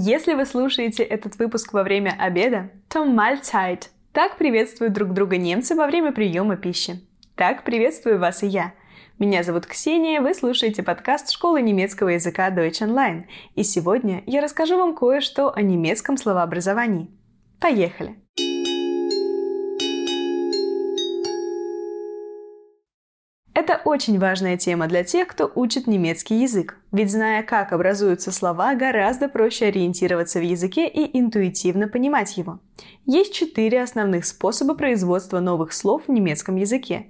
Если вы слушаете этот выпуск во время обеда, то Mahlzeit. Так приветствуют друг друга немцы во время приема пищи. Так приветствую вас и я. Меня зовут Ксения, вы слушаете подкаст школы немецкого языка Deutsch Online. И сегодня я расскажу вам кое-что о немецком словообразовании. Поехали! Это очень важная тема для тех, кто учит немецкий язык, ведь зная, как образуются слова, гораздо проще ориентироваться в языке и интуитивно понимать его. Есть четыре основных способа производства новых слов в немецком языке.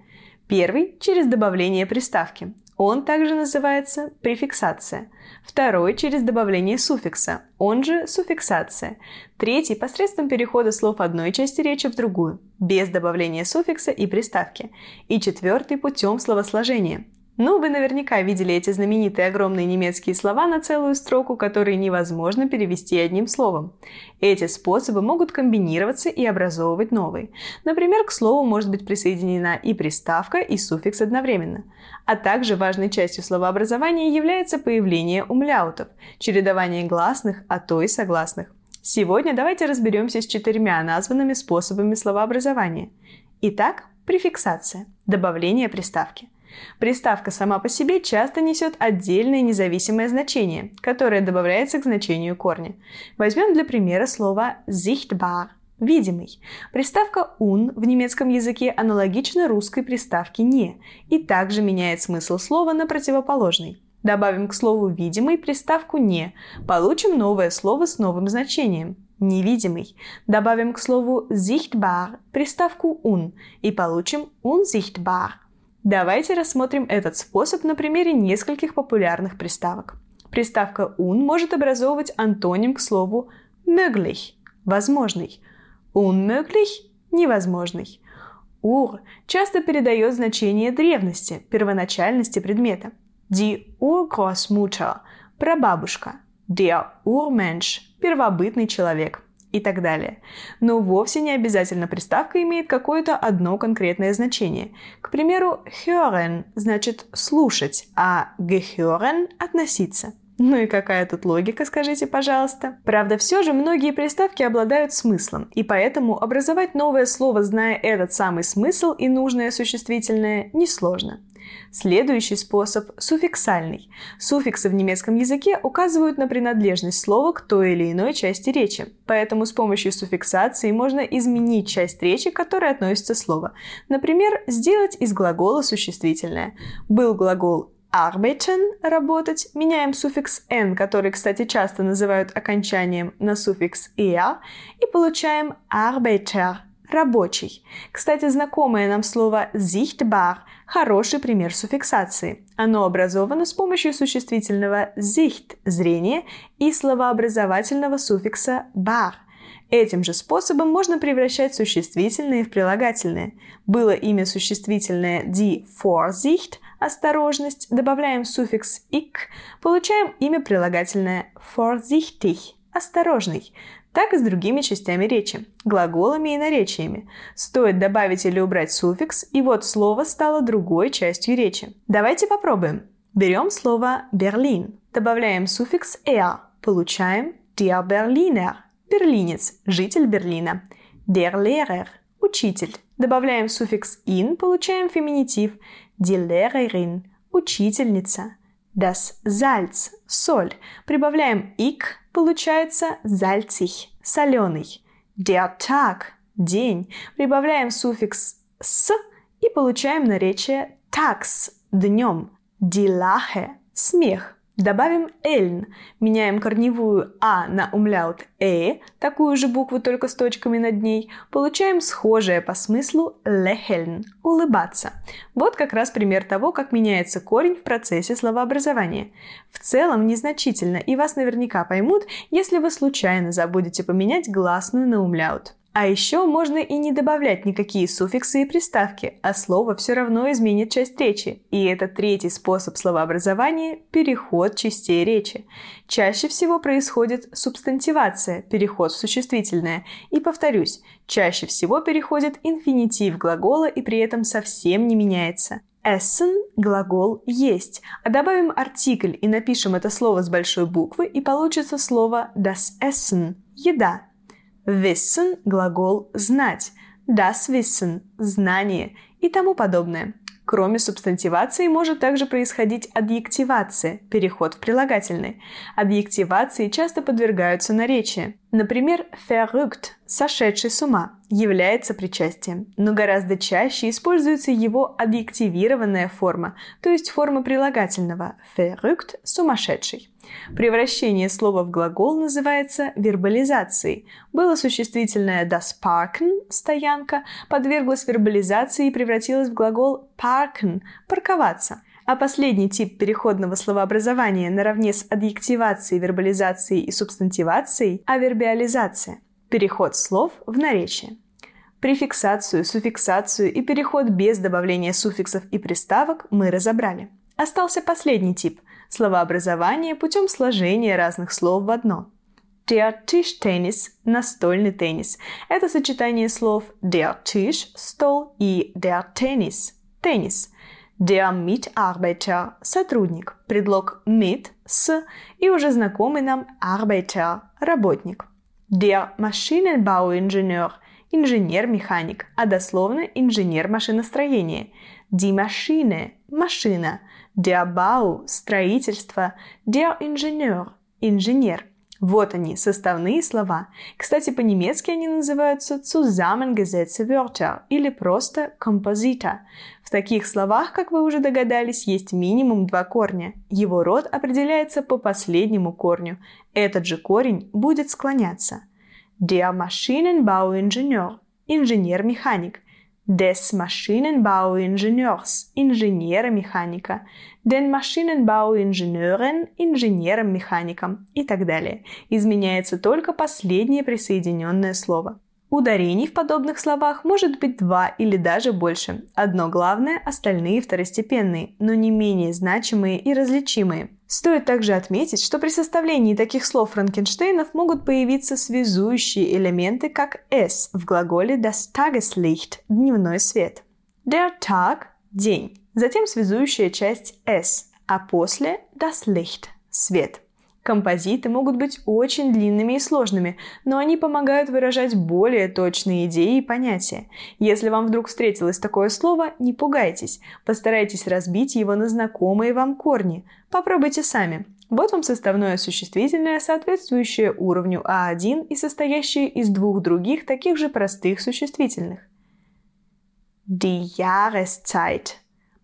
Первый – через добавление приставки. Он также называется префиксация. Второй – через добавление суффикса, он же суффиксация. Третий – посредством перехода слов одной части речи в другую, без добавления суффикса и приставки. И четвертый – путем словосложения – ну, вы наверняка видели эти знаменитые огромные немецкие слова на целую строку, которые невозможно перевести одним словом. Эти способы могут комбинироваться и образовывать новые. Например, к слову может быть присоединена и приставка, и суффикс одновременно. А также важной частью словообразования является появление умляутов, чередование гласных, а то и согласных. Сегодня давайте разберемся с четырьмя названными способами словообразования. Итак, префиксация – добавление приставки – Приставка сама по себе часто несет отдельное независимое значение, которое добавляется к значению корня. Возьмем для примера слово sichtbar – видимый. Приставка un в немецком языке аналогична русской приставке не и также меняет смысл слова на противоположный. Добавим к слову «видимый» приставку «не», получим новое слово с новым значением – невидимый. Добавим к слову sichtbar приставку un и получим unsichtbar – Давайте рассмотрим этот способ на примере нескольких популярных приставок. Приставка un может образовывать антоним к слову möglich – возможный, unmöglich – невозможный. Ур часто передает значение древности, первоначальности предмета. Die Urgroßmutter – прабабушка. Der Urmensch – первобытный человек – и так далее. Но вовсе не обязательно приставка имеет какое-то одно конкретное значение. К примеру, hören значит слушать, а gehören – относиться. Ну и какая тут логика, скажите, пожалуйста? Правда, все же многие приставки обладают смыслом, и поэтому образовать новое слово, зная этот самый смысл и нужное существительное, несложно. Следующий способ – суффиксальный. Суффиксы в немецком языке указывают на принадлежность слова к той или иной части речи. Поэтому с помощью суффиксации можно изменить часть речи, к которой относится слово. Например, сделать из глагола существительное. Был глагол arbeiten – работать, меняем суффикс n, который, кстати, часто называют окончанием на суффикс er, и получаем arbeiter – рабочий. Кстати, знакомое нам слово sichtbar – хороший пример суффиксации. Оно образовано с помощью существительного sicht – зрение и словообразовательного суффикса bar – Этим же способом можно превращать существительные в прилагательные. Было имя существительное die Vorsicht – осторожность, добавляем суффикс «ик», получаем имя прилагательное vorsichtig – осторожный. Так и с другими частями речи, глаголами и наречиями. Стоит добавить или убрать суффикс, и вот слово стало другой частью речи. Давайте попробуем. Берем слово «Берлин», добавляем суффикс «er», получаем «der Berliner» Берлинец – житель Берлина. Der Lehrer – учитель. Добавляем суффикс «in», получаем феминитив. Die Lehrerin – учительница. Das Salz – соль. Прибавляем «ик», получается salzig – соленый. Der Tag – день. Прибавляем суффикс «с» и получаем наречие «tags» – днем. Die Lache – смех. Добавим «эльн», меняем корневую «а» на умляут «э», такую же букву, только с точками над ней, получаем схожее по смыслу «лехельн» – «улыбаться». Вот как раз пример того, как меняется корень в процессе словообразования. В целом незначительно, и вас наверняка поймут, если вы случайно забудете поменять гласную на умляут. А еще можно и не добавлять никакие суффиксы и приставки, а слово все равно изменит часть речи. И это третий способ словообразования – переход частей речи. Чаще всего происходит субстантивация, переход в существительное. И повторюсь, чаще всего переходит инфинитив глагола и при этом совсем не меняется. essen – глагол «есть», а добавим артикль и напишем это слово с большой буквы, и получится слово das Essen – еда. Wissen – глагол «знать», das Wissen – знание и тому подобное. Кроме субстантивации может также происходить адъективация, переход в прилагательный. Адъективации часто подвергаются наречию. Например, verrückt – сошедший с ума, является причастием, но гораздо чаще используется его адъективированная форма, то есть форма прилагательного verrückt – сумасшедший. Превращение слова в глагол называется вербализацией. Было существительное das Parken – стоянка, подверглось вербализации и превратилось в глагол parken – парковаться. А последний тип переходного словообразования наравне с адъективацией, вербализацией и субстантивацией – авербиализация – переход слов в наречие. Префиксацию, суффиксацию и переход без добавления суффиксов и приставок мы разобрали. Остался последний тип – словообразование путем сложения разных слов в одно. Der Tischtennis – настольный теннис. Это сочетание слов der Tisch – стол и der Tennis – теннис. Der Mitarbeiter – сотрудник. Предлог mit – с и уже знакомый нам Arbeiter – работник. Der Maschinenbauingenieur – инженер-механик, а дословно инженер машиностроения. Die Maschine – машина. Der Bau – строительство. Der Ingenieur – инженер. Вот они, составные слова. Кстати, по-немецки они называются zusammengesetzte Wörter или просто Komposita. В таких словах, как вы уже догадались, есть минимум два корня. Его род определяется по последнему корню. Этот же корень будет склоняться. Der Maschinenbauingenieur – инженер-механик des Maschinenbauingenieurs – инженера-механика, den Maschinenbauingenieuren – инженером-механиком и так далее. Изменяется только последнее присоединенное слово. Ударений в подобных словах может быть два или даже больше. Одно главное, остальные второстепенные, но не менее значимые и различимые. Стоит также отметить, что при составлении таких слов Франкенштейнов могут появиться связующие элементы, как «s» в глаголе das Tageslicht – дневной свет. Der Tag – день. Затем связующая часть «s», а после das Licht – свет – Композиты могут быть очень длинными и сложными, но они помогают выражать более точные идеи и понятия. Если вам вдруг встретилось такое слово, не пугайтесь. Постарайтесь разбить его на знакомые вам корни. Попробуйте сами. Вот вам составное существительное, соответствующее уровню А1 и состоящее из двух других таких же простых существительных. Die Jahreszeit.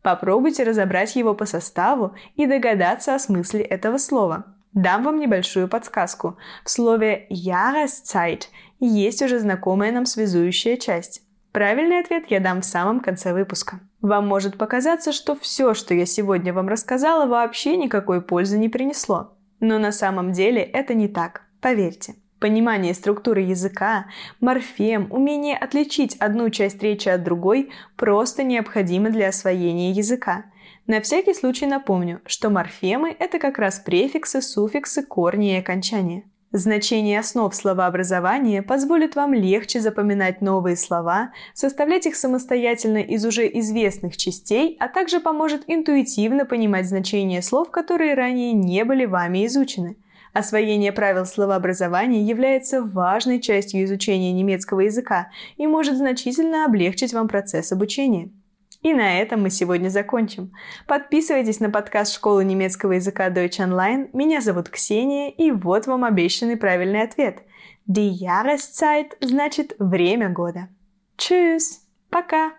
Попробуйте разобрать его по составу и догадаться о смысле этого слова. Дам вам небольшую подсказку. В слове «Jahreszeit» есть уже знакомая нам связующая часть. Правильный ответ я дам в самом конце выпуска. Вам может показаться, что все, что я сегодня вам рассказала, вообще никакой пользы не принесло. Но на самом деле это не так, поверьте. Понимание структуры языка, морфем, умение отличить одну часть речи от другой просто необходимо для освоения языка. На всякий случай напомню, что морфемы – это как раз префиксы, суффиксы, корни и окончания. Значение основ словообразования позволит вам легче запоминать новые слова, составлять их самостоятельно из уже известных частей, а также поможет интуитивно понимать значение слов, которые ранее не были вами изучены. Освоение правил словообразования является важной частью изучения немецкого языка и может значительно облегчить вам процесс обучения. И на этом мы сегодня закончим. Подписывайтесь на подкаст школы немецкого языка Deutsch Online. Меня зовут Ксения, и вот вам обещанный правильный ответ. Die Jahreszeit значит время года. Tschüss! Пока!